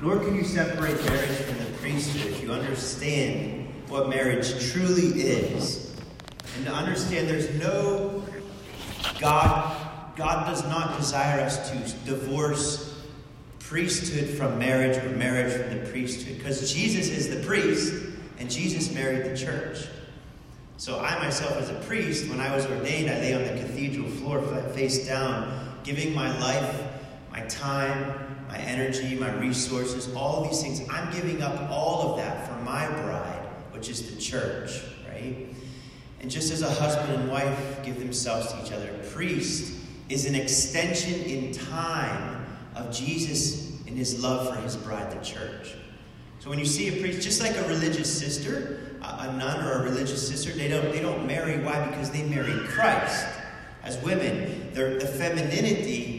Nor can you separate marriage from the priesthood if you understand what marriage truly is. And to understand there's no God God does not desire us to divorce priesthood from marriage or marriage from the priesthood because Jesus is the priest and Jesus married the church. So I myself as a priest when I was ordained I lay on the cathedral floor face down giving my life, my time, my energy, my resources, all these things. I'm giving up all of that for my bride, which is the church, right? And just as a husband and wife give themselves to each other, priest is an extension in time of Jesus in his love for his bride, the church. So when you see a priest, just like a religious sister, a nun or a religious sister, they don't, they don't marry. Why? Because they marry Christ. As women, the femininity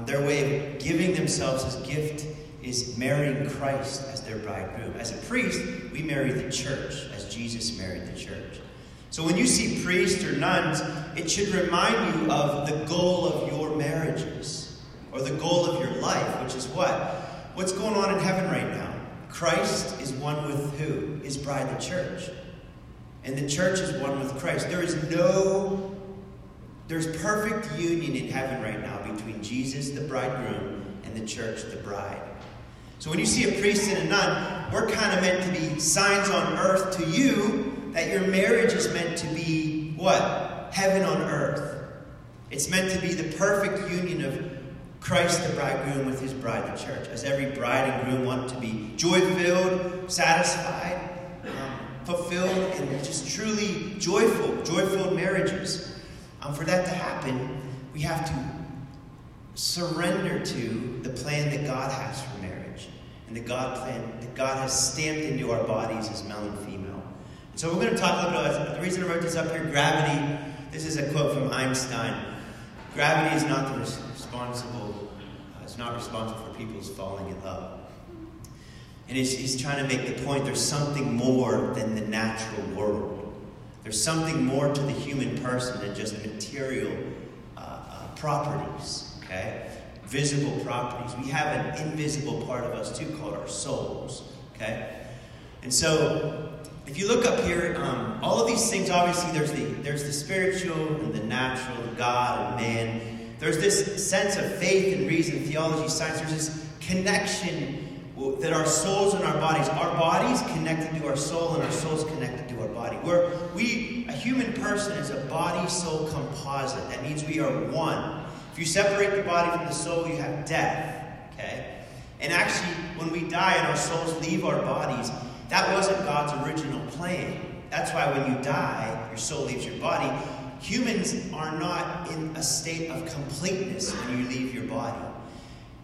um, their way of giving themselves as gift is marrying Christ as their bridegroom. As a priest, we marry the church as Jesus married the church. So when you see priests or nuns, it should remind you of the goal of your marriages or the goal of your life, which is what? What's going on in heaven right now? Christ is one with who? His bride, the church. And the church is one with Christ. There is no there's perfect union in heaven right now between Jesus, the bridegroom, and the church, the bride. So when you see a priest and a nun, we're kind of meant to be signs on earth to you that your marriage is meant to be what? Heaven on earth. It's meant to be the perfect union of Christ, the bridegroom, with his bride, the church. As every bride and groom want to be joy filled, satisfied, um, fulfilled, and just truly joyful, joy filled marriages. Um, for that to happen, we have to surrender to the plan that God has for marriage and the God plan that God has stamped into our bodies as male and female. And so we're going to talk a little bit about the reason I wrote this up here gravity. This is a quote from Einstein. Gravity is not the responsible, uh, it's not responsible for people's falling in love. And he's, he's trying to make the point there's something more than the natural world. There's something more to the human person than just material uh, uh, properties, okay? Visible properties. We have an invisible part of us too called our souls, okay? And so, if you look up here, um, all of these things, obviously, there's the, there's the spiritual and the natural, the God and man. There's this sense of faith and reason, theology, science. There's this connection that our souls and our bodies, our bodies connected to our soul and our souls connected to our body. Where we, a human person is a body-soul composite. That means we are one. If you separate the body from the soul, you have death. Okay? And actually, when we die and our souls leave our bodies, that wasn't God's original plan. That's why when you die, your soul leaves your body. Humans are not in a state of completeness when you leave your body.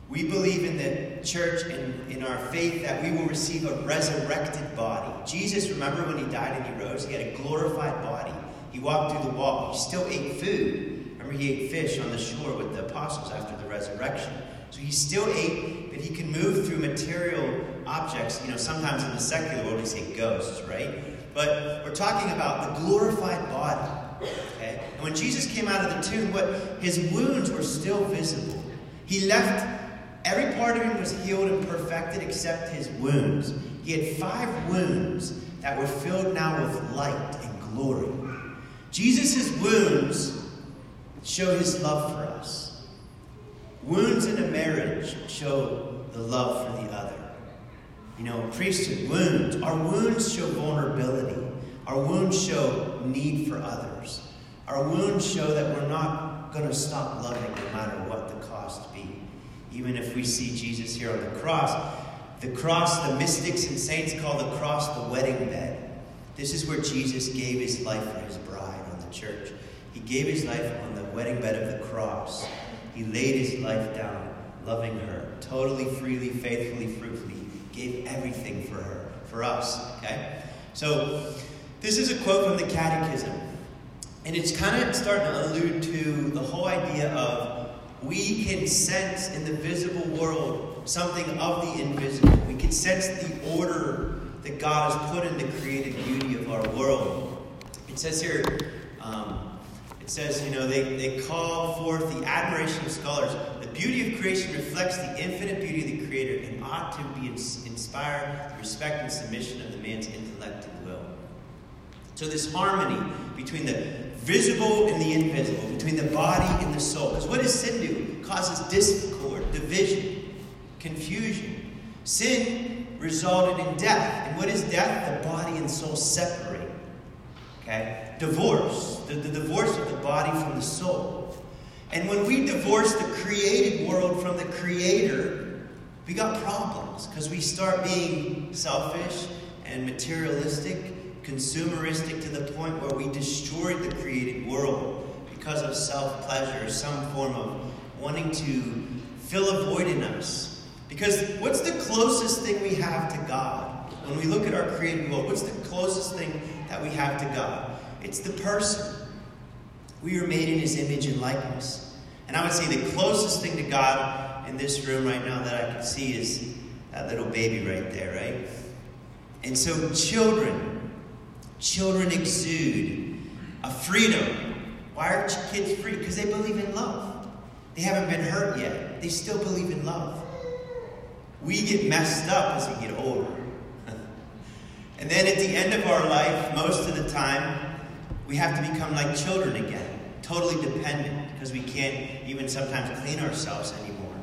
We believe in the church and in our faith that we will receive a resurrected body. Jesus, remember when he died and he rose? He had a glorified body. He walked through the wall. He still ate food. Remember, he ate fish on the shore with the apostles after the resurrection. So he still ate, but he can move through material objects. You know, sometimes in the secular world we say ghosts, right? But we're talking about the glorified body. Okay? And when Jesus came out of the tomb, what his wounds were still visible. He left Every part of him was healed and perfected except his wounds. He had five wounds that were filled now with light and glory. Jesus' wounds show his love for us. Wounds in a marriage show the love for the other. You know, priesthood, wounds. Our wounds show vulnerability. Our wounds show need for others. Our wounds show that we're not going to stop loving no matter what. Even if we see Jesus here on the cross, the cross, the mystics and saints call the cross the wedding bed. This is where Jesus gave his life for his bride on the church. He gave his life on the wedding bed of the cross. He laid his life down, loving her, totally, freely, faithfully, fruitfully. Gave everything for her, for us. Okay? So, this is a quote from the Catechism. And it's kind of starting to allude to the whole idea of we can sense in the visible world something of the invisible. We can sense the order that God has put in the created beauty of our world. It says here, um, it says, you know, they, they call forth the admiration of scholars, the beauty of creation reflects the infinite beauty of the Creator and ought to be inspired the respect and submission of the man's intellect. So, this harmony between the visible and the invisible, between the body and the soul. Because what does sin do? It causes discord, division, confusion. Sin resulted in death. And what is death? The body and soul separate. Okay? Divorce. The, the divorce of the body from the soul. And when we divorce the created world from the creator, we got problems because we start being selfish and materialistic, consumeristic to the point where we destroyed the created world because of self pleasure, or some form of wanting to fill a void in us. Because what's the closest thing we have to God? When we look at our created world, what's the closest thing that we have to God? It's the person. We are made in his image and likeness. And I would say the closest thing to God in this room right now that I can see is that little baby right there, right? And so, children, children exude a freedom. Why aren't kids free? Because they believe in love. They haven't been hurt yet, they still believe in love. We get messed up as we get older. and then at the end of our life, most of the time, we have to become like children again, totally dependent, because we can't even sometimes clean ourselves anymore.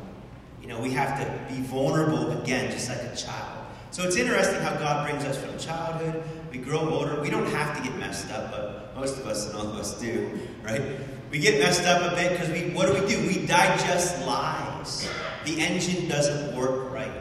You know, we have to be vulnerable again, just like a child. So it's interesting how God brings us from childhood. We grow older. We don't have to get messed up, but most of us and all of us do, right? We get messed up a bit because we what do we do? We digest lies. The engine doesn't work right.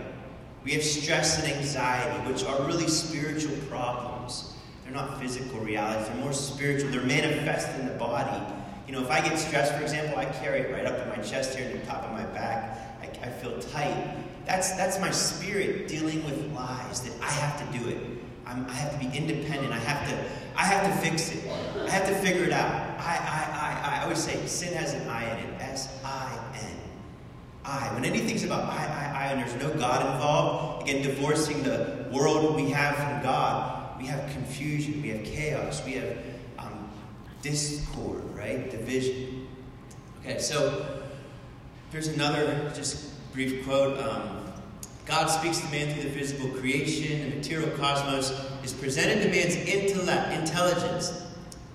We have stress and anxiety, which are really spiritual problems. They're not physical realities, they're more spiritual. They're manifest in the body. You know, if I get stressed, for example, I carry it right up to my chest here and the top of my back. I, I feel tight. That's, that's my spirit dealing with lies that I have to do it. I'm, i have to be independent. I have to, I have to fix it. I have to figure it out. I, I, I, I always say sin has an I in it. S I N. I. When anything's about I, I, I, and there's no God involved, again, divorcing the world we have from God, we have confusion, we have chaos, we have um, discord, right? Division. Okay, so here's another just brief quote. Um, God speaks to man through the physical creation. The material cosmos is presented to man's intellect, intelligence,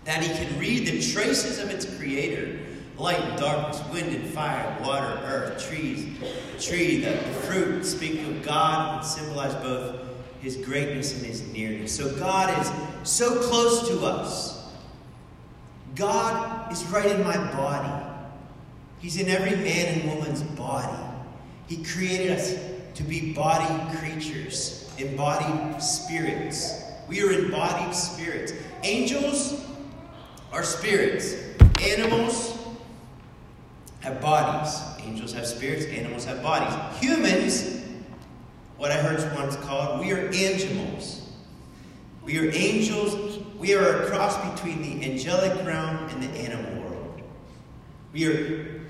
that he can read the traces of its creator light and darkness, wind and fire, water, earth, trees. Tree, the, the fruit speak of God and symbolize both his greatness and his nearness. So God is so close to us. God is right in my body. He's in every man and woman's body. He created us to be body creatures, embodied spirits. We are embodied spirits. Angels are spirits. Animals have bodies. Angels have spirits, animals have bodies. Humans, what I heard once called, we are angels. We are angels. We are a cross between the angelic realm and the animal world. We are,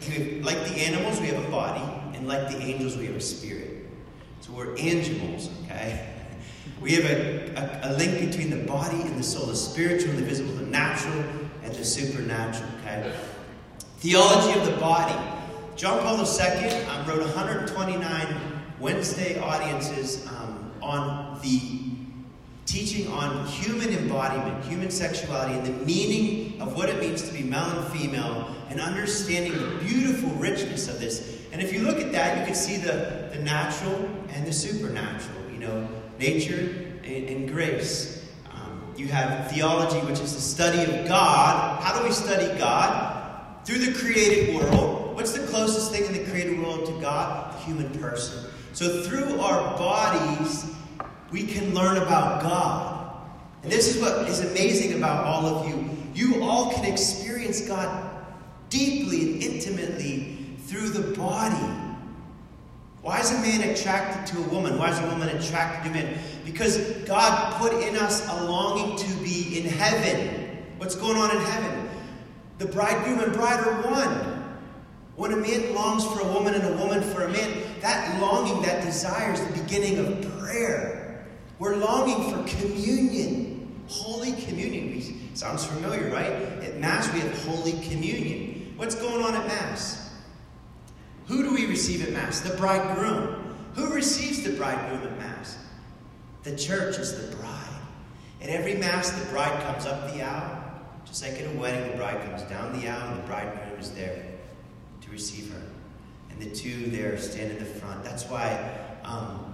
like the animals, we have a body, and like the angels, we have a spirit. So we're angels, okay? We have a, a, a link between the body and the soul, the spiritual and the visible, the natural and the supernatural, okay? Theology of the body. John Paul II um, wrote 129 Wednesday audiences um, on the teaching on human embodiment, human sexuality, and the meaning of what it means to be male and female, and understanding the beautiful richness of this. And if you look at that, you can see the, the natural and the supernatural, you know, nature and, and grace. Um, you have theology, which is the study of God. How do we study God? Through the created world. What's the closest thing in the created world to God? The human person. So through our bodies, we can learn about God. And this is what is amazing about all of you. You all can experience God deeply and intimately through the body. Why is a man attracted to a woman? Why is a woman attracted to a man? Because God put in us a longing to be in heaven. What's going on in heaven? The bridegroom and bride are one. When a man longs for a woman and a woman for a man, that longing, that desire is the beginning of prayer. We're longing for communion, Holy Communion. Sounds familiar, right? At Mass, we have Holy Communion. What's going on at Mass? Who do we receive at Mass? The bridegroom. Who receives the bridegroom at Mass? The church is the bride. At every Mass, the bride comes up the aisle. Just like at a wedding, the bride comes down the aisle and the bridegroom is there to receive her. And the two there stand in the front. That's why um,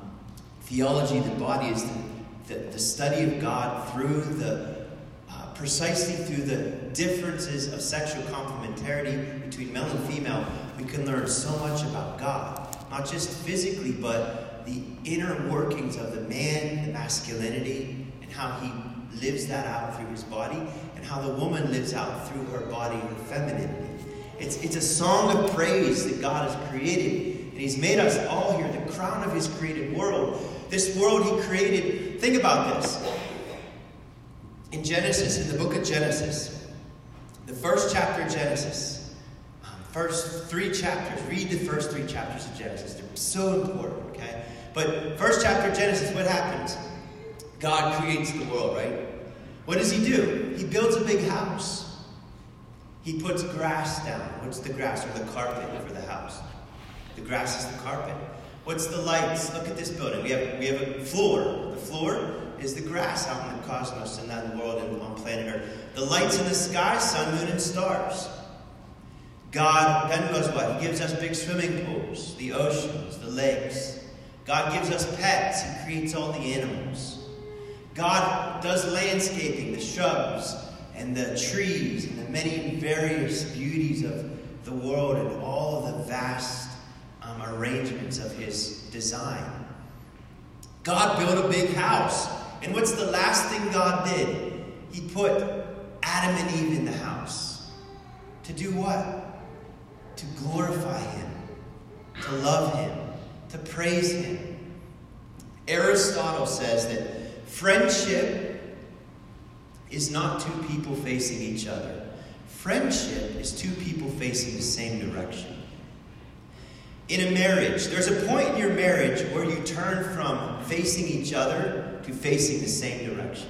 theology of the body is the, the, the study of God through the uh, precisely through the differences of sexual complementarity between male and female, we can learn so much about God. Not just physically, but the inner workings of the man, the masculinity, and how he lives that out through his body, and how the woman lives out through her body, her femininity. It's, it's a song of praise that God has created, and He's made us all here, the crown of His created world. This world He created, think about this in Genesis, in the book of Genesis, the first chapter of Genesis, um, first three chapters, read the first three chapters of Genesis. They're so important, okay? But first chapter of Genesis, what happens? God creates the world, right? What does he do? He builds a big house. He puts grass down. What's the grass or the carpet for the house? The grass is the carpet. What's the lights? Look at this building. We have we have a floor. The floor is the grass out in the cosmos and that world and on planet Earth. The lights in the sky, sun, moon, and stars. God then does what? He gives us big swimming pools, the oceans, the lakes. God gives us pets. He creates all the animals. God does landscaping, the shrubs and the trees and the many various beauties of the world and all of the vast arrangements of his design. God built a big house. And what's the last thing God did? He put Adam and Eve in the house. To do what? To glorify Him, to love Him, to praise Him. Aristotle says that friendship is not two people facing each other. Friendship is two people facing the same direction. In a marriage, there's a point in your marriage where you turn from facing each other to facing the same direction.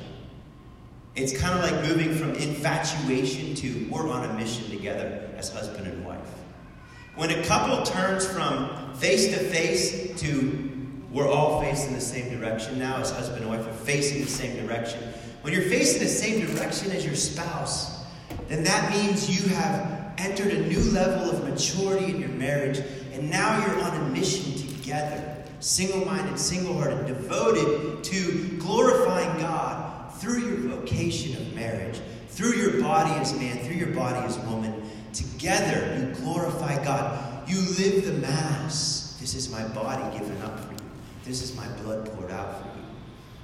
It's kind of like moving from infatuation to we're on a mission together as husband and wife. When a couple turns from face to face to we're all facing the same direction now as husband and wife we're facing the same direction. When you're facing the same direction as your spouse, then that means you have entered a new level of maturity in your marriage, and now you're on a mission together single minded, single hearted, devoted to glorifying God through your vocation of marriage, through your body as man, through your body as woman. Together, you glorify God. You live the Mass. This is my body given up for you, this is my blood poured out for you.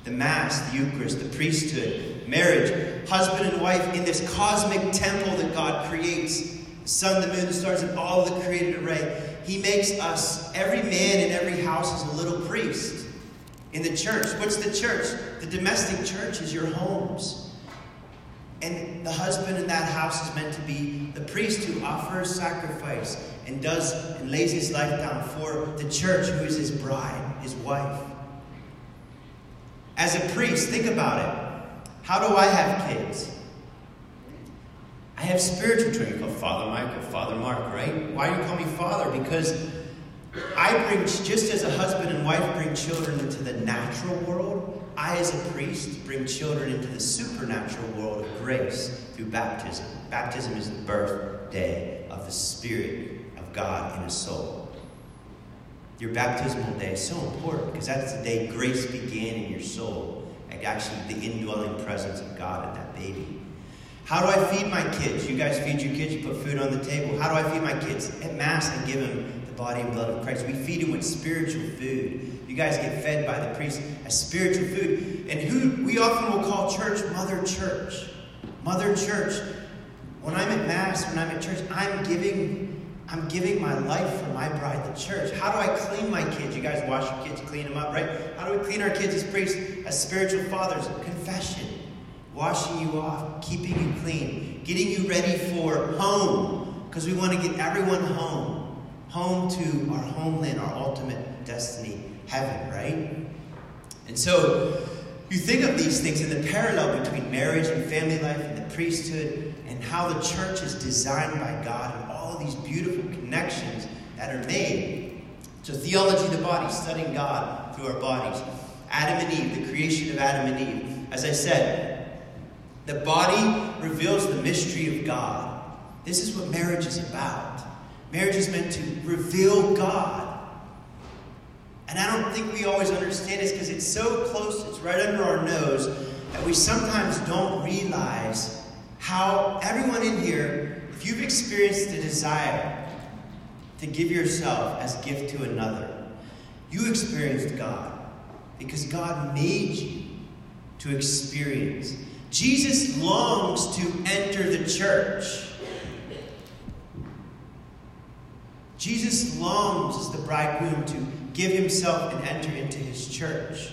The Mass, the Eucharist, the priesthood, marriage, husband and wife in this cosmic temple that God creates the sun, the moon, the stars, and all the created array. He makes us, every man in every house is a little priest. In the church, what's the church? The domestic church is your homes. And the husband in that house is meant to be the priest who offers sacrifice and does and lays his life down for the church, who is his bride, his wife. As a priest, think about it. How do I have kids? I have spiritual training called Father Michael, Father Mark, right? Why do you call me Father? Because I bring, just as a husband and wife bring children into the natural world, I, as a priest, bring children into the supernatural world of grace through baptism. Baptism is the birthday of the Spirit of God in a soul. Your baptismal day is so important because that's the day grace began in your soul, like actually the indwelling presence of God in that baby. How do I feed my kids? You guys feed your kids, you put food on the table. How do I feed my kids? At Mass, I give them the body and blood of Christ. We feed them with spiritual food. You guys get fed by the priest as spiritual food. And who we often will call church Mother Church. Mother Church. When I'm at Mass, when I'm at church, I'm giving I'm giving my life for my bride, the church. How do I clean my kids? You guys wash your kids, clean them up, right? How do we clean our kids as priests, as spiritual fathers? Confession washing you off, keeping you clean, getting you ready for home, because we want to get everyone home, home to our homeland, our ultimate destiny, heaven, right? And so you think of these things in the parallel between marriage and family life and the priesthood and how the church is designed by God and all of these beautiful connections that are made. So, theology of the body, studying God through our bodies. Adam and Eve, the creation of Adam and Eve. As I said, the body reveals the mystery of God. This is what marriage is about. Marriage is meant to reveal God. And I don't think we always understand this because it's so close, it's right under our nose, that we sometimes don't realize how everyone in here, if you've experienced the desire to give yourself as gift to another, you experienced God because God made you to experience. Jesus longs to enter the church. Jesus longs as the bridegroom to give himself and enter into his church.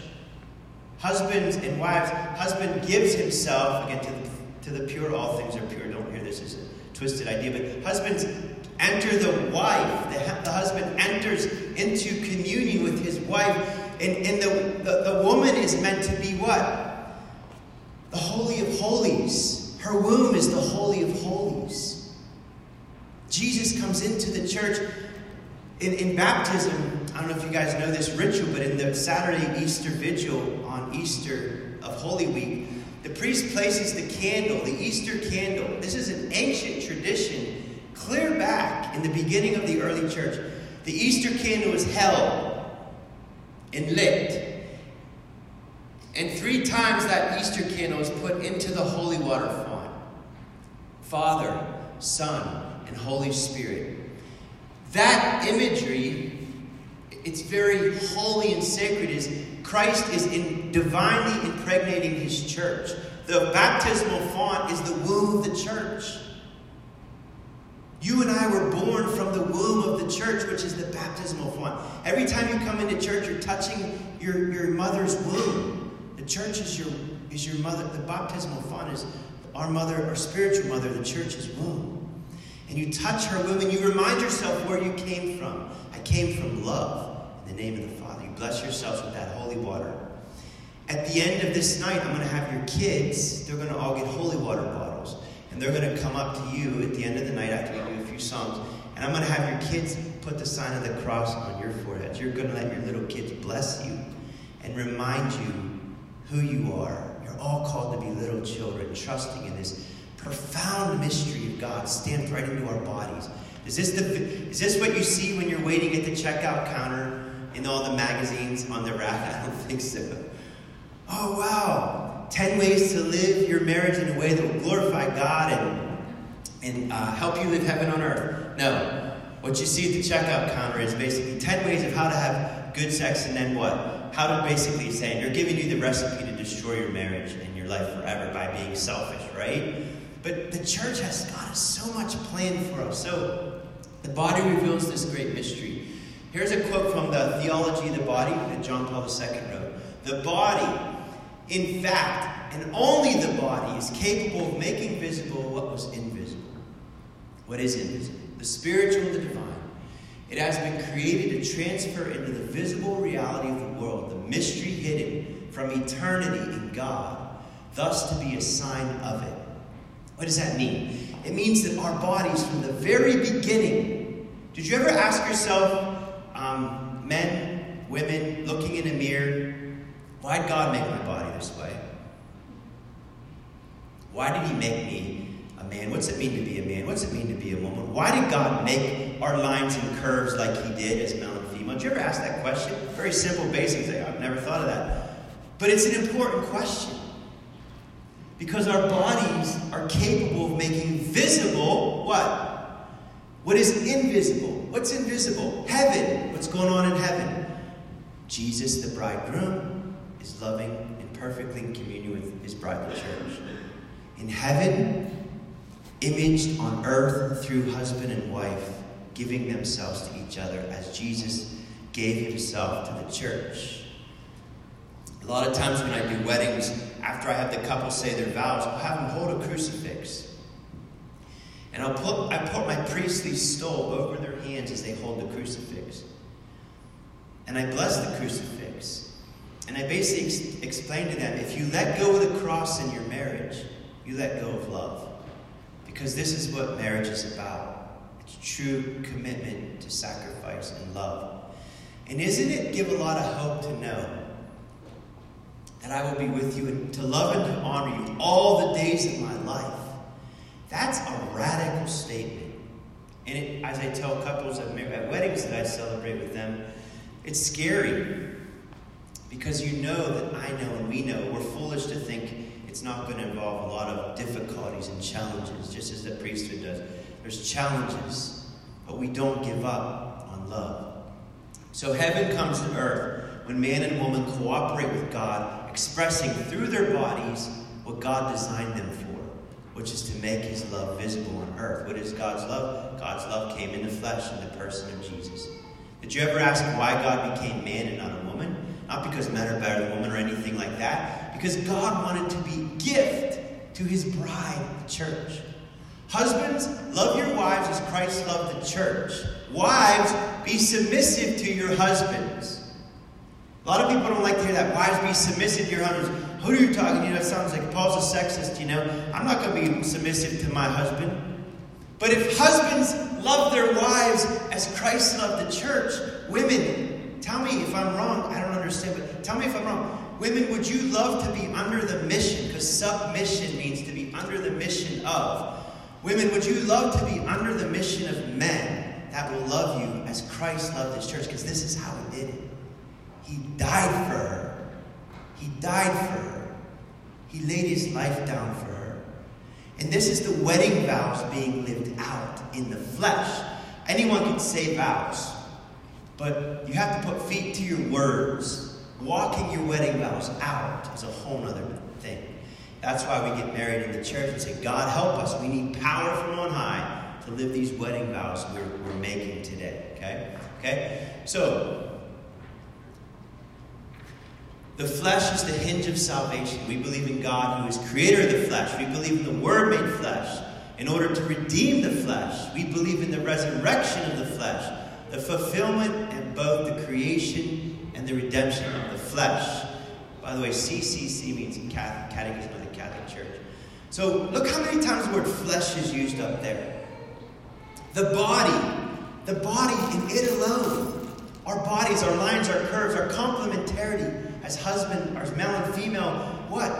Husbands and wives, husband gives himself, again, to the, to the pure, all things are pure. Don't hear this as a twisted idea, but husbands enter the wife. The, the husband enters into communion with his wife. And, and the, the, the woman is meant to be what? The Holy of Holies. Her womb is the Holy of Holies. Jesus comes into the church in, in baptism. I don't know if you guys know this ritual, but in the Saturday Easter Vigil on Easter of Holy Week, the priest places the candle, the Easter candle. This is an ancient tradition, clear back in the beginning of the early church. The Easter candle is held and lit. And three times that Easter candle is put into the holy water font Father, Son, and Holy Spirit. That imagery it's very holy and sacred is Christ is in divinely impregnating his church. The baptismal font is the womb of the church. You and I were born from the womb of the church, which is the baptismal font. Every time you come into church, you're touching your, your mother's womb. Church is your, is your mother. The baptismal font is our mother, our spiritual mother, the church's womb. And you touch her womb and you remind yourself where you came from. I came from love. In the name of the Father, you bless yourselves with that holy water. At the end of this night, I'm going to have your kids, they're going to all get holy water bottles. And they're going to come up to you at the end of the night after we do a few songs. And I'm going to have your kids put the sign of the cross on your foreheads. You're going to let your little kids bless you and remind you who you are. You're all called to be little children, trusting in this profound mystery of God stamped right into our bodies. Is this, the, is this what you see when you're waiting at the checkout counter in all the magazines on the rack? I don't think so. Oh, wow. 10 ways to live your marriage in a way that will glorify God and, and uh, help you live heaven on earth. No. What you see at the checkout counter is basically 10 ways of how to have good sex and then what? How to basically say, they're giving you the recipe to destroy your marriage and your life forever by being selfish, right? But the church has got so much planned for us. So the body reveals this great mystery. Here's a quote from the Theology of the Body that John Paul II wrote. The body, in fact, and only the body, is capable of making visible what was invisible. What is invisible? The spiritual and the divine. It has been created to transfer into the visible reality of the world, the mystery hidden from eternity in God, thus to be a sign of it. What does that mean? It means that our bodies, from the very beginning, did you ever ask yourself, um, men, women, looking in a mirror, why'd God make my body this way? Why did He make me man? What's it mean to be a man? What's it mean to be a woman? Why did God make our lines and curves like He did as male and female? Did you ever ask that question? Very simple, basic thing. I've never thought of that. But it's an important question. Because our bodies are capable of making visible what? What is invisible. What's invisible? Heaven. What's going on in heaven? Jesus, the bridegroom, is loving and perfectly in communion with his bride, the church. In heaven, imaged on earth through husband and wife, giving themselves to each other as Jesus gave himself to the church. A lot of times when I do weddings, after I have the couple say their vows, I'll have them hold a crucifix. And I'll put, I put my priestly stole over their hands as they hold the crucifix. And I bless the crucifix. And I basically ex- explain to them if you let go of the cross in your marriage, you let go of love. Because this is what marriage is about it's true commitment to sacrifice and love. And isn't it give a lot of hope to know that I will be with you and to love and to honor you all the days of my life? That's a radical statement. And it, as I tell couples at, at weddings that I celebrate with them, it's scary because you know that I know and we know we're foolish to think it's not going to involve a lot of difficulties and challenges, just as the priesthood does. There's challenges, but we don't give up on love. So heaven comes to earth when man and woman cooperate with God, expressing through their bodies what God designed them for which is to make his love visible on earth. What is God's love? God's love came in the flesh in the person of Jesus. Did you ever ask why God became man and not a woman? Not because men are better than women or anything like that. Because God wanted to be gift to his bride, the church. Husbands, love your wives as Christ loved the church. Wives, be submissive to your husbands. A lot of people don't like to hear that. Wives, be submissive to your husbands. Who are you talking to? It sounds like Paul's a sexist, you know. I'm not going to be submissive to my husband. But if husbands love their wives as Christ loved the church, women, tell me if I'm wrong. I don't understand, but tell me if I'm wrong. Women, would you love to be under the mission? Because submission means to be under the mission of. Women, would you love to be under the mission of men that will love you as Christ loved his church? Because this is how he did it. He died for her. He died for her. He laid his life down for her. And this is the wedding vows being lived out in the flesh. Anyone can say vows, but you have to put feet to your words. Walking your wedding vows out is a whole other thing. That's why we get married in the church and say, God, help us. We need power from on high to live these wedding vows we're, we're making today. Okay? Okay? So, the flesh is the hinge of salvation. We believe in God who is creator of the flesh. We believe in the Word made flesh in order to redeem the flesh. We believe in the resurrection of the flesh, the fulfillment in both the creation and the redemption of the flesh. By the way, CCC means Catholic, Catechism of the Catholic Church. So look how many times the word flesh is used up there. The body, the body in it alone. Our bodies, our lines, our curves, our complementarity as husband, as male and female, what?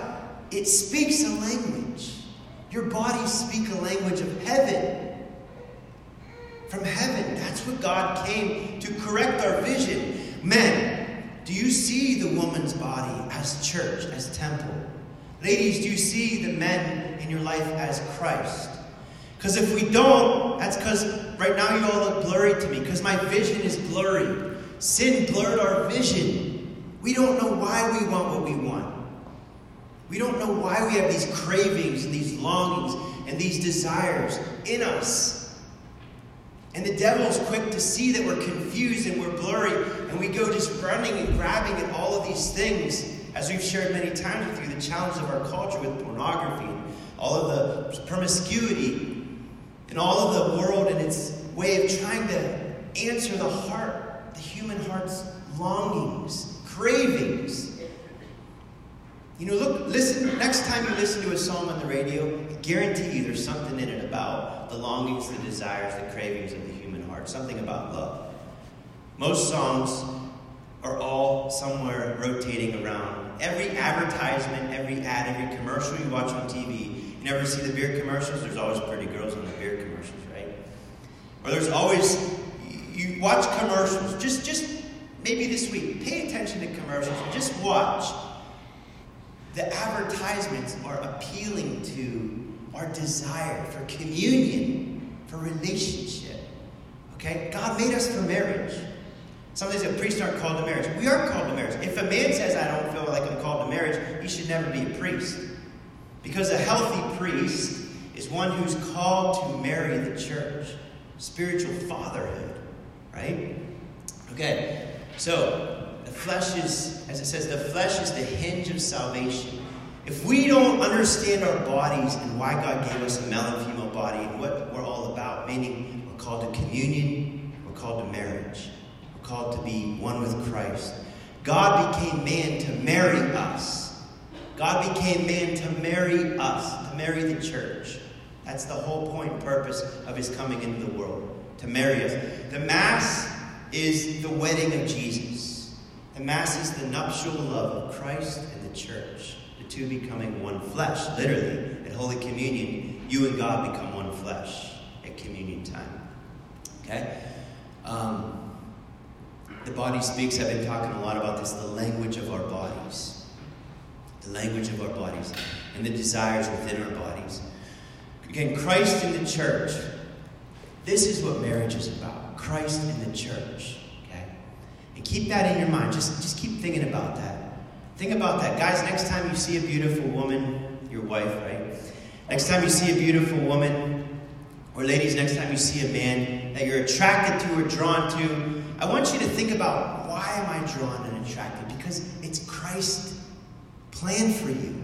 It speaks a language. Your bodies speak a language of heaven. From heaven. That's what God came to correct our vision. Men, do you see the woman's body as church, as temple? Ladies, do you see the men in your life as Christ? Because if we don't, that's because right now you all look blurry to me, because my vision is blurry. Sin blurred our vision. We don't know why we want what we want. We don't know why we have these cravings and these longings and these desires in us. And the devil's quick to see that we're confused and we're blurry, and we go just running and grabbing at all of these things, as we've shared many times with you, the challenge of our culture with pornography, all of the promiscuity, and all of the world and its way of trying to answer the heart, the human heart's longings cravings. You know, look, listen, next time you listen to a song on the radio, I guarantee you there's something in it about the longings, the desires, the cravings of the human heart, something about love. Most songs are all somewhere rotating around. Every advertisement, every ad, every commercial you watch on TV, you never see the beer commercials, there's always pretty girls on the beer commercials, right? Or there's always, you watch commercials, just, just maybe this week, pay attention to commercials just watch. The advertisements are appealing to our desire for communion, for relationship. Okay? God made us for marriage. Somebody said priests aren't called to marriage. We are called to marriage. If a man says, I don't feel like I'm called to marriage, he should never be a priest. Because a healthy priest is one who's called to marry the church. Spiritual fatherhood, right? Okay, so, the flesh is, as it says, the flesh is the hinge of salvation. If we don't understand our bodies and why God gave us a male and female body and what we're all about, meaning we're called to communion, we're called to marriage, called to be one with Christ. God became man to marry us. God became man to marry us, to marry the church. That's the whole point and purpose of his coming into the world. to marry us. The Mass is the wedding of Jesus. The Mass is the nuptial love of Christ and the church, the two becoming one flesh. Literally, at Holy Communion, you and God become one flesh at communion time. Okay? Um, the body speaks. I've been talking a lot about this the language of our bodies. The language of our bodies and the desires within our bodies. Again, Christ in the church. This is what marriage is about. Christ in the church. Okay? And keep that in your mind. Just, just keep thinking about that. Think about that. Guys, next time you see a beautiful woman, your wife, right? Next time you see a beautiful woman, or ladies, next time you see a man that you're attracted to or drawn to, I want you to think about why am I drawn and attracted? Because it's Christ's plan for you.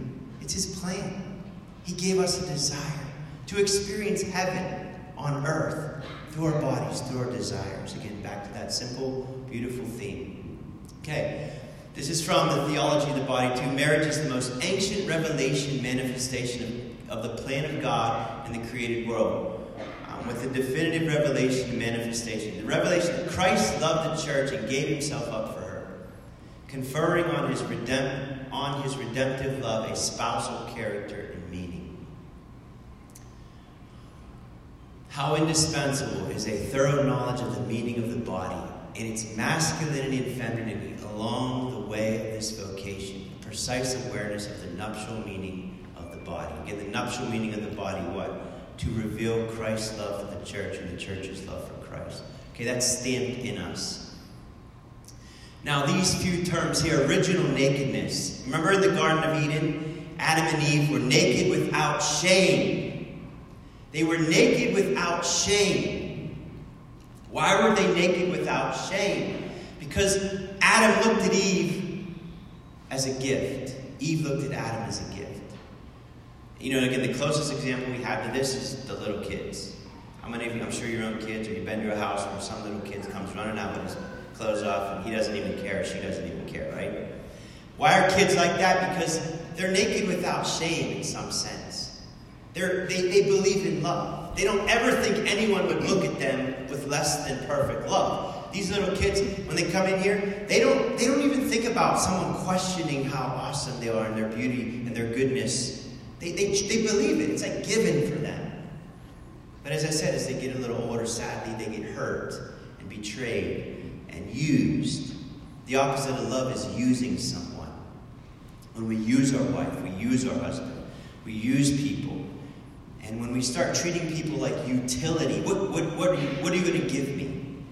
It's his plan. He gave us a desire to experience heaven on earth through our bodies, through our desires. Again, back to that simple, beautiful theme. Okay, this is from the Theology of the Body too. Marriage is the most ancient revelation manifestation of, of the plan of God in the created world with the definitive revelation and manifestation. The revelation that Christ loved the church and gave himself up for her, conferring on his, redemp- on his redemptive love a spousal character and meaning. How indispensable is a thorough knowledge of the meaning of the body and its masculinity and femininity along the way of this vocation, precise awareness of the nuptial meaning of the body. Again, the nuptial meaning of the body, what? To reveal Christ's love for the church and the church's love for Christ. Okay, that's stamped in us. Now, these few terms here original nakedness. Remember in the Garden of Eden, Adam and Eve were naked without shame. They were naked without shame. Why were they naked without shame? Because Adam looked at Eve as a gift, Eve looked at Adam as a gift. You know, again, the closest example we have to this is the little kids. How many of you, I'm sure your own kids, or you've been to a house where some little kid comes running out with his clothes off and he doesn't even care, she doesn't even care, right? Why are kids like that? Because they're naked without shame in some sense. They're, they, they believe in love. They don't ever think anyone would look at them with less than perfect love. These little kids, when they come in here, they don't, they don't even think about someone questioning how awesome they are and their beauty and their goodness they, they, they believe it. It's like given for them. But as I said, as they get a little older, sadly, they get hurt and betrayed and used. The opposite of love is using someone. When we use our wife, we use our husband, we use people. And when we start treating people like utility, what, what, what, are you, what are you going to give me?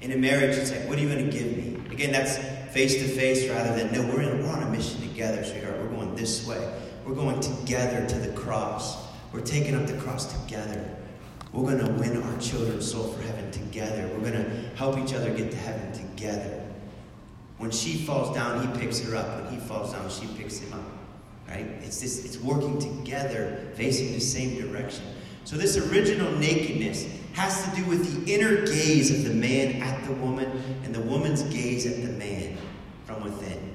In a marriage, it's like, what are you going to give me? Again, that's face to face rather than, no, we're, in, we're on a mission together, sweetheart. We're going this way. We're going together to the cross. We're taking up the cross together. We're going to win our children's soul for heaven together. We're going to help each other get to heaven together. When she falls down, he picks her up. When he falls down, she picks him up. Right? It's this it's working together, facing the same direction. So this original nakedness has to do with the inner gaze of the man at the woman and the woman's gaze at the man from within.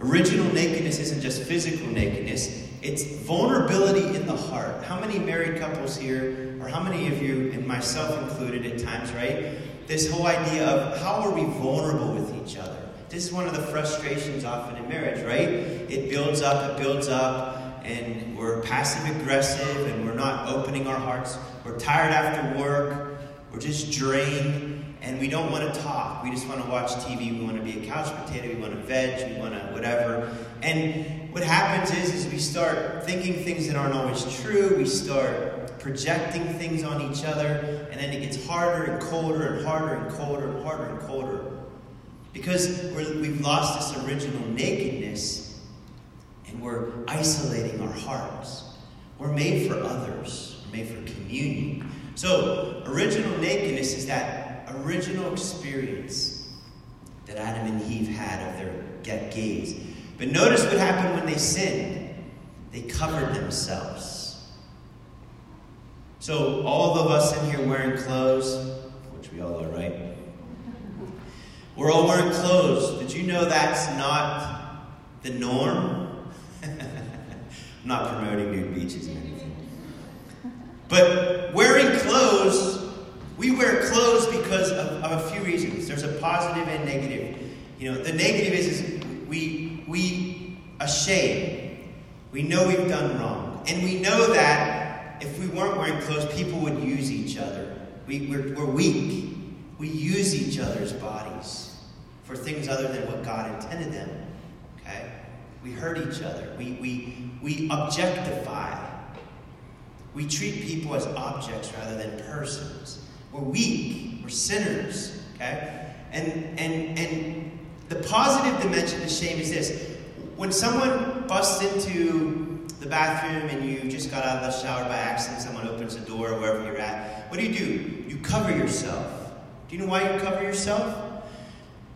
Original nakedness isn't just physical nakedness, it's vulnerability in the heart. How many married couples here, or how many of you, and myself included at times, right? This whole idea of how are we vulnerable with each other? This is one of the frustrations often in marriage, right? It builds up, it builds up, and we're passive aggressive, and we're not opening our hearts. We're tired after work, we're just drained, and we don't want to talk. We just want to watch TV. We want to be a couch potato. We want to veg. We want to whatever. And what happens is, is we start thinking things that aren't always true. We start projecting things on each other, and then it gets harder and colder and harder and colder and harder and colder because we have lost this original nakedness, and we're isolating our hearts. We're made for others. We're made for communion. So, original nakedness is that original experience that Adam and Eve had of their get gaze. But notice what happened when they sinned. They covered themselves. So all of us in here wearing clothes, which we all are, right? We're all wearing clothes. Did you know that's not the norm? I'm not promoting nude beaches or anything. But wearing clothes, we wear clothes because of, of a few reasons. There's a positive and negative. You know, the negative is, is we we ashamed. We know we've done wrong. And we know that if we weren't wearing clothes, people would use each other. We, we're, we're weak. We use each other's bodies for things other than what God intended them. Okay? We hurt each other. We, we, we objectify. We treat people as objects rather than persons. We're weak. We're sinners. Okay? And, and, and the positive dimension of shame is this. When someone busts into the bathroom and you just got out of the shower by accident, someone opens the door or wherever you're at, what do you do? You cover yourself. Do you know why you cover yourself?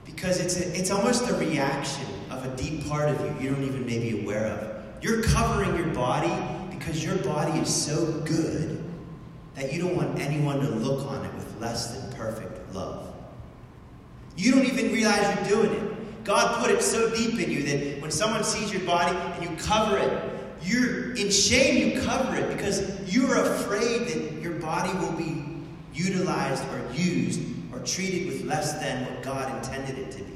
Because it's, a, it's almost a reaction of a deep part of you you don't even maybe aware of. You're covering your body because your body is so good that you don't want anyone to look on it with less than perfect love. You don't even realize you're doing it. God put it so deep in you that when someone sees your body and you cover it, you're in shame, you cover it because you're afraid that your body will be utilized or used or treated with less than what God intended it to be.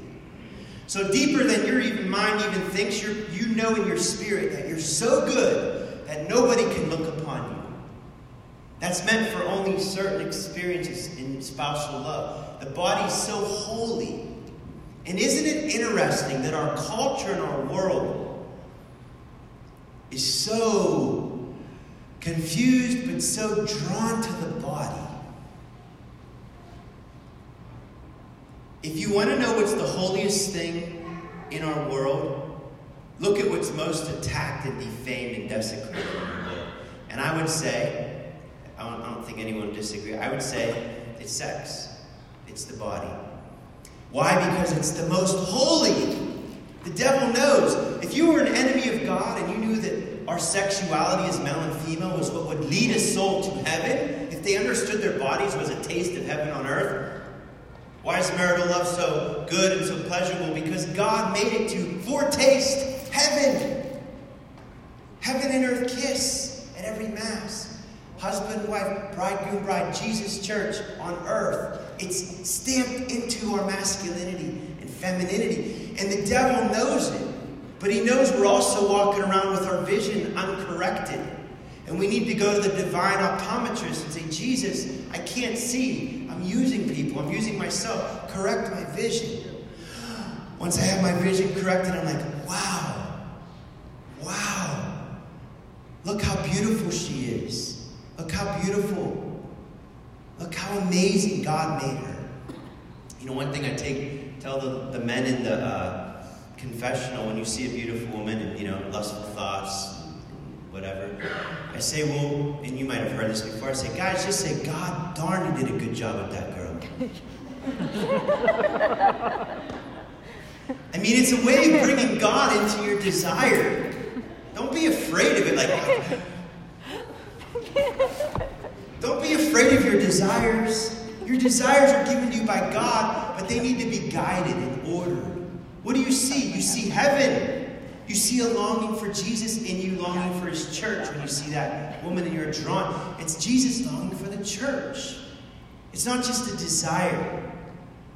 So deeper than your even mind even thinks, you you know in your spirit that you're so good that nobody can look upon. That's meant for only certain experiences in spousal love. The body's so holy. And isn't it interesting that our culture and our world is so confused but so drawn to the body? If you want to know what's the holiest thing in our world, look at what's most attacked and defamed and desecrated in the world. And I would say, I don't, I don't think anyone would disagree, I would say it's sex, it's the body. Why? Because it's the most holy. The devil knows. If you were an enemy of God and you knew that our sexuality as male and female was what would lead a soul to heaven, if they understood their bodies was a taste of heaven on earth, why is marital love so good and so pleasurable? Because God made it to foretaste heaven. Heaven and earth kiss at every Mass. Husband, wife, bridegroom, bride, Jesus, church on earth. It's stamped into our masculinity and femininity. And the devil knows it. But he knows we're also walking around with our vision uncorrected. And we need to go to the divine optometrist and say, Jesus, I can't see. I'm using people, I'm using myself. Correct my vision. Once I have my vision corrected, I'm like, wow, wow. Look how beautiful she is. Look how beautiful. Look how amazing God made her. You know, one thing I take, tell the, the men in the uh, confessional when you see a beautiful woman and, you know, lustful thoughts, whatever. I say, well, and you might have heard this before, I say, guys, just say, God darn, you did a good job with that girl. I mean, it's a way of bringing God into your desire. Don't be afraid of it. Like, don't be afraid of your desires. Your desires are given to you by God, but they need to be guided and ordered. What do you see? You see heaven. You see a longing for Jesus in you, longing for his church. When you see that woman and you're drawn, it's Jesus longing for the church. It's not just a desire.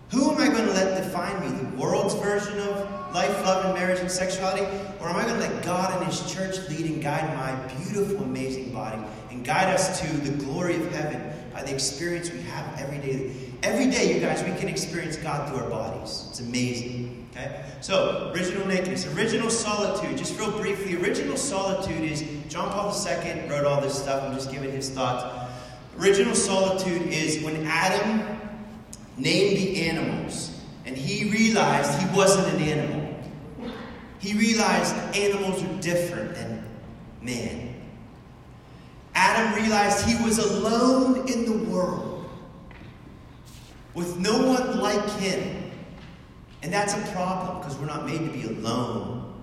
Who am I going to let define me? The world's version of life, love, and marriage and sexuality? Or am I going to let God and His church lead and guide my beautiful, amazing body and guide us to the glory of heaven by the experience we have every day? Every day, you guys, we can experience God through our bodies. It's amazing. Okay? So, original nakedness, original solitude. Just real briefly, original solitude is John Paul II wrote all this stuff. I'm just giving his thoughts. Original solitude is when Adam named the animals, and he realized he wasn't an animal. He realized animals are different than man. Adam realized he was alone in the world with no one like him. And that's a problem because we're not made to be alone.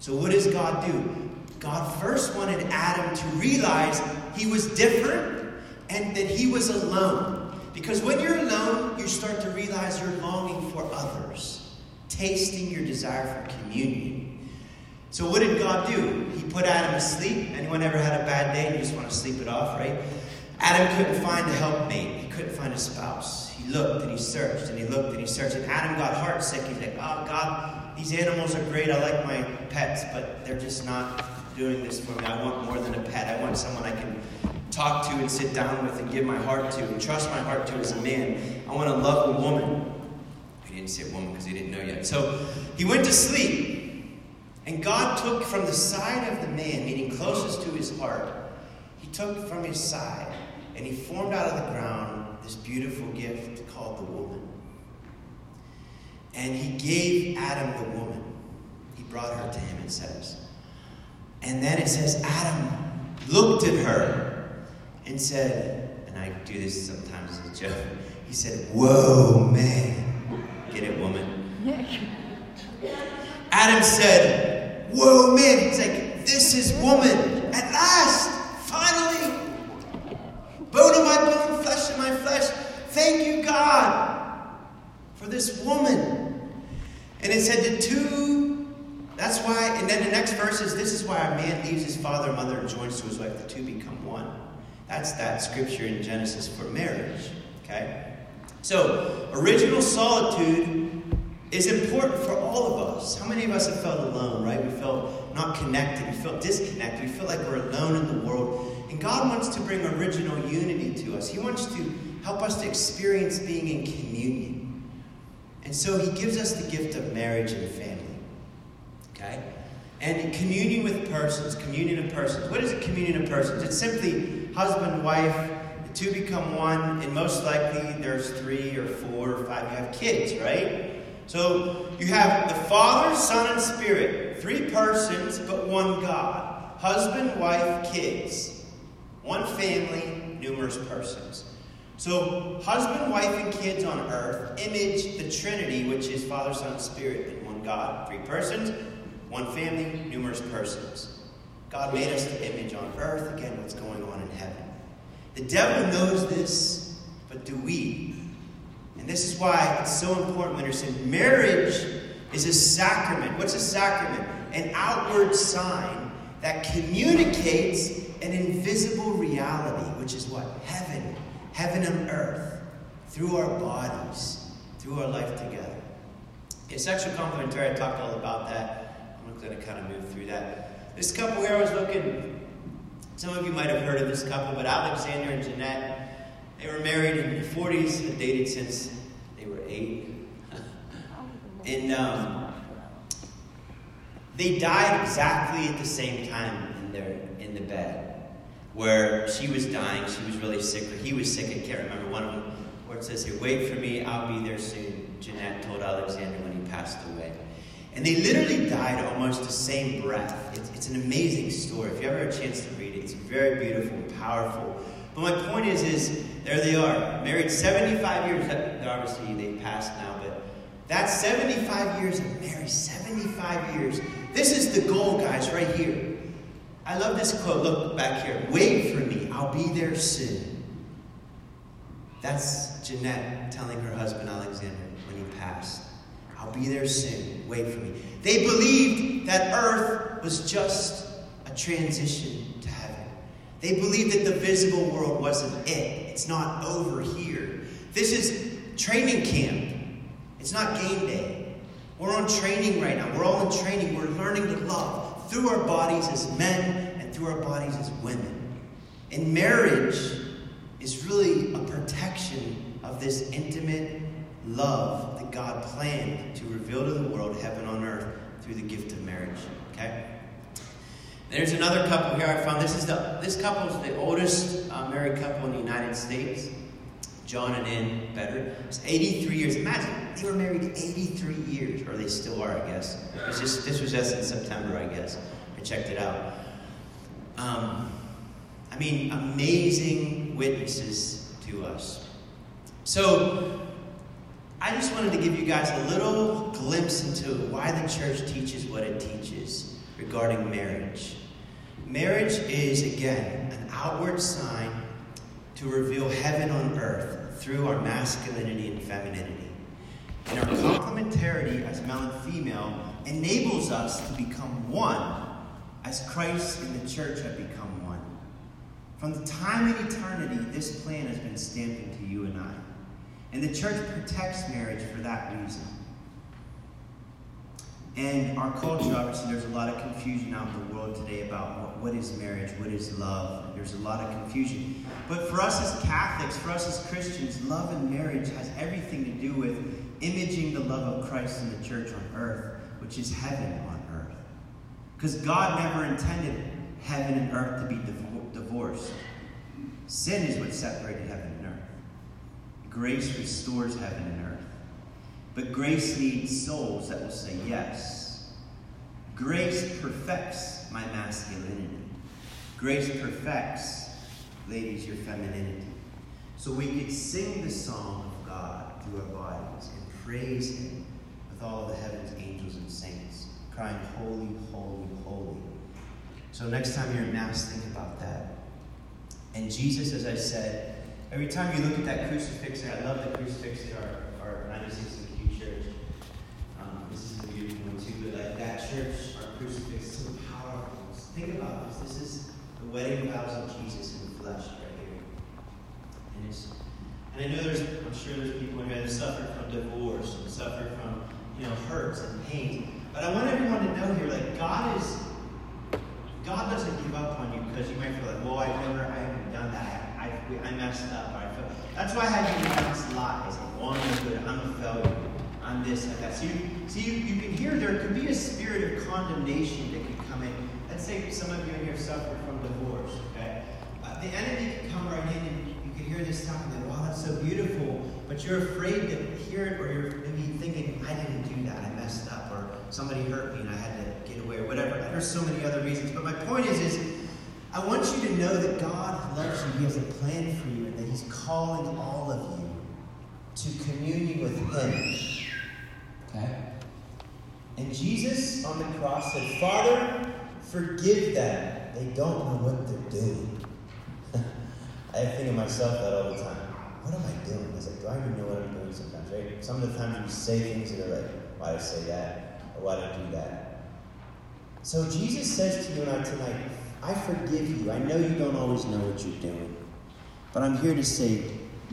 So, what does God do? God first wanted Adam to realize he was different and that he was alone. Because when you're alone, you start to realize you're longing others, tasting your desire for communion. So what did God do? He put Adam to sleep. Anyone ever had a bad day and you just want to sleep it off, right? Adam couldn't find a helpmate. He couldn't find a spouse. He looked and he searched and he looked and he searched. And Adam got heartsick. He's like, oh, God, these animals are great. I like my pets, but they're just not doing this for me. I want more than a pet. I want someone I can talk to and sit down with and give my heart to and trust my heart to as a man. I want to love a woman. Say woman because he didn't know yet. So he went to sleep. And God took from the side of the man, meaning closest to his heart, he took from his side and he formed out of the ground this beautiful gift called the woman. And he gave Adam the woman. He brought her to him, it says. And then it says, Adam looked at her and said, and I do this sometimes as a joke, he said, Whoa, man. Get it, woman? Adam said, Whoa, man. He's like, This is woman. At last, finally. Bone of my bone, flesh of my flesh. Thank you, God, for this woman. And it said the two, that's why, and then the next verse is this is why a man leaves his father and mother and joins to his wife, the two become one. That's that scripture in Genesis for marriage. Okay? So, original solitude is important for all of us. How many of us have felt alone, right? We felt not connected, we felt disconnected, we feel like we're alone in the world. And God wants to bring original unity to us. He wants to help us to experience being in communion. And so He gives us the gift of marriage and family. Okay? And communion with persons, communion of persons. What is a communion of persons? It's simply husband, wife, two become one, and most likely there's three or four or five. You have kids, right? So you have the Father, Son, and Spirit. Three persons, but one God. Husband, wife, kids. One family, numerous persons. So, husband, wife, and kids on earth image the Trinity, which is Father, Son, and Spirit, in one God. Three persons, one family, numerous persons. God made us to image on earth, again, what's going on in heaven. The devil knows this, but do we? And this is why it's so important understand marriage is a sacrament. What's a sacrament? An outward sign that communicates an invisible reality, which is what? Heaven. Heaven and earth. Through our bodies. Through our life together. In sexual complementary, I talked all about that. I'm going to kind of move through that. This couple here, I was looking. Some of you might have heard of this couple, but Alexander and Jeanette, they were married in the 40s, and dated since they were eight. and um, they died exactly at the same time in their in the bed where she was dying, she was really sick, or he was sick, I can't remember one of them, where it says here, wait for me, I'll be there soon, Jeanette told Alexander when he passed away. And they literally died almost the same breath. It's, it's an amazing story. If you ever have a chance to it's very beautiful and powerful. But my point is, is there they are, married 75 years. Obviously, they passed now, but that's 75 years of marriage. 75 years. This is the goal, guys, right here. I love this quote. Look back here. Wait for me. I'll be there soon. That's Jeanette telling her husband Alexander when he passed. I'll be there soon. Wait for me. They believed that earth was just a transition. They believed that the visible world wasn't it. It's not over here. This is training camp. It's not game day. We're on training right now. We're all in training. We're learning to love through our bodies as men and through our bodies as women. And marriage is really a protection of this intimate love that God planned to reveal to the world heaven on earth through the gift of marriage. Okay? There's another couple here I found. This is the this couple is the oldest uh, married couple in the United States. John and Ann Betar. It's 83 years. Imagine, they were married 83 years, or they still are, I guess. It's just, this was just in September, I guess. I checked it out. Um, I mean, amazing witnesses to us. So, I just wanted to give you guys a little glimpse into why the church teaches what it teaches regarding marriage. Marriage is, again, an outward sign to reveal heaven on earth through our masculinity and femininity. And our complementarity as male and female enables us to become one as Christ and the church have become one. From the time in eternity, this plan has been stamped into you and I. And the church protects marriage for that reason. And our culture, obviously, there's a lot of confusion out in the world today about what, is marriage, what is love. There's a lot of confusion. But for us as Catholics, for us as Christians, love and marriage has everything to do with imaging the love of Christ in the church on earth, which is heaven on earth. Because God never intended heaven and earth to be divorced. Sin is what separated heaven and earth. Grace restores heaven and earth. But grace needs souls that will say yes. Grace perfects my masculinity. Grace perfects, ladies, your femininity. So we could sing the song of God through our bodies and praise Him with all the heavens, angels, and saints, crying, Holy, holy, holy. So next time you're in Mass, think about that. And Jesus, as I said, every time you look at that crucifix, I love the crucifix in our, our 96 church, our crucifix, so powerful. Think about this. This is the wedding vows of Jesus in the flesh right here. And, it's, and I know there's, I'm sure there's people in here that suffer from divorce and suffer from, you know, hurts and pains. But I want everyone to know here, like, God is, God doesn't give up on you because you might feel like, well, I've never, I haven't done that. I, I, I messed up. I feel, that's why I had you renounce lies. Like, I'm good. I'm a failure on this and that. So you, see, you, you can hear there could be a spirit of condemnation that could come in. Let's say some of you in here suffer from divorce, okay? Uh, the enemy can come right in and you can hear this talk and think, wow, that's so beautiful. But you're afraid to hear it or you're maybe thinking, I didn't do that, I messed up, or somebody hurt me and I had to get away, or whatever. There's so many other reasons. But my point is, is I want you to know that God loves you. He has a plan for you and that He's calling all of you to communion with Him. Okay? And Jesus on the cross said, Father, forgive them. They don't know what they're doing. I think of myself that all the time. What am I doing? It's like, do I even know what I'm doing sometimes, right? Some of the times you say things that are like, why did I say that? Or why did I do that? So Jesus says to you and I tonight, I forgive you. I know you don't always know what you're doing. But I'm here to say,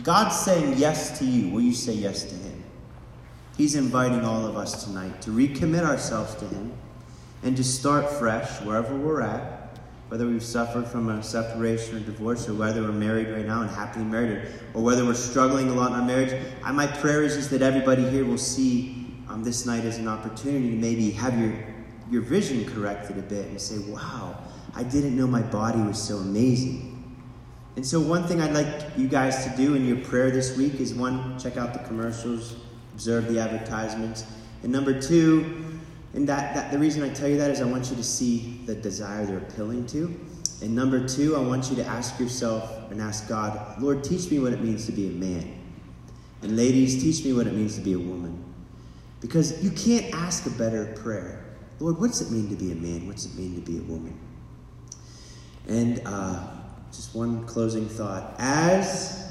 God's saying yes to you. Will you say yes to Him? He's inviting all of us tonight to recommit ourselves to Him and to start fresh wherever we're at, whether we've suffered from a separation or divorce, or whether we're married right now and happily married, or, whether we're struggling a lot in our marriage. I, my prayer is, is that everybody here will see um, this night as an opportunity to maybe have your, your vision corrected a bit and say, wow, I didn't know my body was so amazing. And so, one thing I'd like you guys to do in your prayer this week is one, check out the commercials observe the advertisements. And number two, and that, that the reason I tell you that is I want you to see the desire they're appealing to. And number two, I want you to ask yourself and ask God, Lord, teach me what it means to be a man. And ladies, teach me what it means to be a woman. Because you can't ask a better prayer. Lord, what's it mean to be a man? What's it mean to be a woman? And uh, just one closing thought. As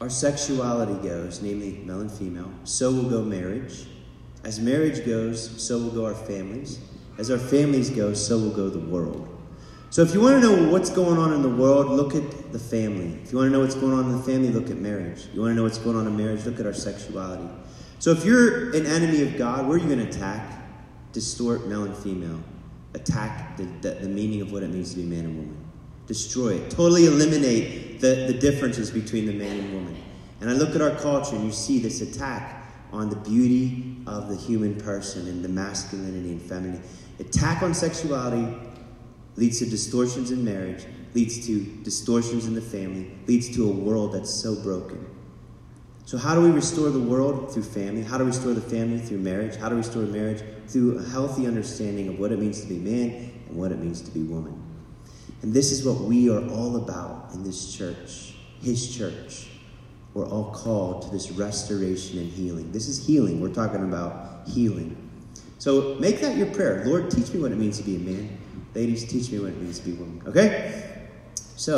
our sexuality goes, namely male and female, so will go marriage. As marriage goes, so will go our families. As our families go, so will go the world. So if you want to know what's going on in the world, look at the family. If you want to know what's going on in the family, look at marriage. You want to know what's going on in marriage, look at our sexuality. So if you're an enemy of God, where are you going to attack? Distort male and female. Attack the, the, the meaning of what it means to be man and woman. Destroy it. Totally eliminate the, the differences between the man and woman. And I look at our culture and you see this attack on the beauty of the human person and the masculinity and femininity. Attack on sexuality leads to distortions in marriage, leads to distortions in the family, leads to a world that's so broken. So, how do we restore the world? Through family. How do we restore the family? Through marriage. How do we restore marriage? Through a healthy understanding of what it means to be man and what it means to be woman. And this is what we are all about in this church, His church. We're all called to this restoration and healing. This is healing. We're talking about healing. So make that your prayer. Lord, teach me what it means to be a man. Ladies, teach me what it means to be a woman. Okay?